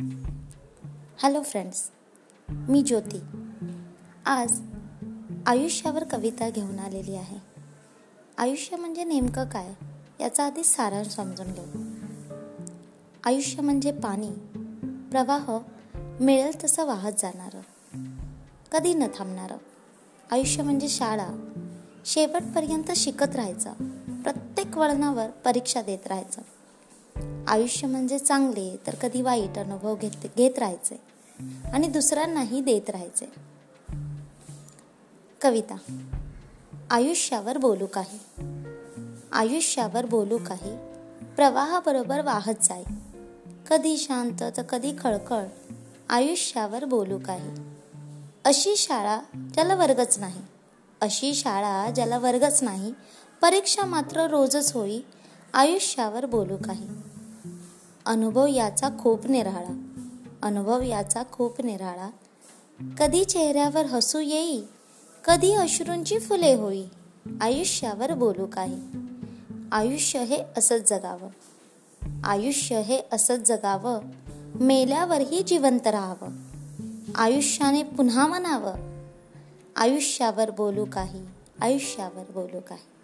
Hello friends मी ज्योती. आज आयुष्यावर कविता घेऊन आलेली आहे. आयुष्य म्हणजे नेमकं काय याचा आधी सारांश समजून घेऊ. आयुष्य म्हणजे पाणी प्रवाह मिळेल तसं वाहत जाणारं कधी न थांबणारं. आयुष्य म्हणजे शाळा शेवटपर्यंत शिकत राहायचं प्रत्येक वळणावर परीक्षा देत राहायचं. आयुष्य म्हणजे चांगले तर कधी वाईट अनुभव घेत घेत राहायचे. आणि दुसऱ्यांनाही देत राहायचे. कविता आयुष्यावर बोलू काही. आयुष्यावर बोलू काही. प्रवाहाबरोबर वाहत जाई. कधी शांत तर कधी खळखळ. आयुष्यावर बोलू काही. अशी शाळा ज्याला वर्गच नाही. अशी शाळा ज्याला वर्गच नाही. परीक्षा मात्र रोजच होई. आयुष्यावर बोलू काही. अनुभव याचा खूप निराळा. अनुभव याचा खूप निराळा. कधी चेहऱ्यावर हसू येई कधी अश्रूंची फुले होई आयुष्यावर बोलू काही. आयुष्य हे असंच जगावं. आयुष्य हे असंच जगावं. मेल्यावरही जिवंत राहावं. आयुष्याने पुन्हा म्हणावं आयुष्यावर बोलू काही आयुष्यावर बोलू काही.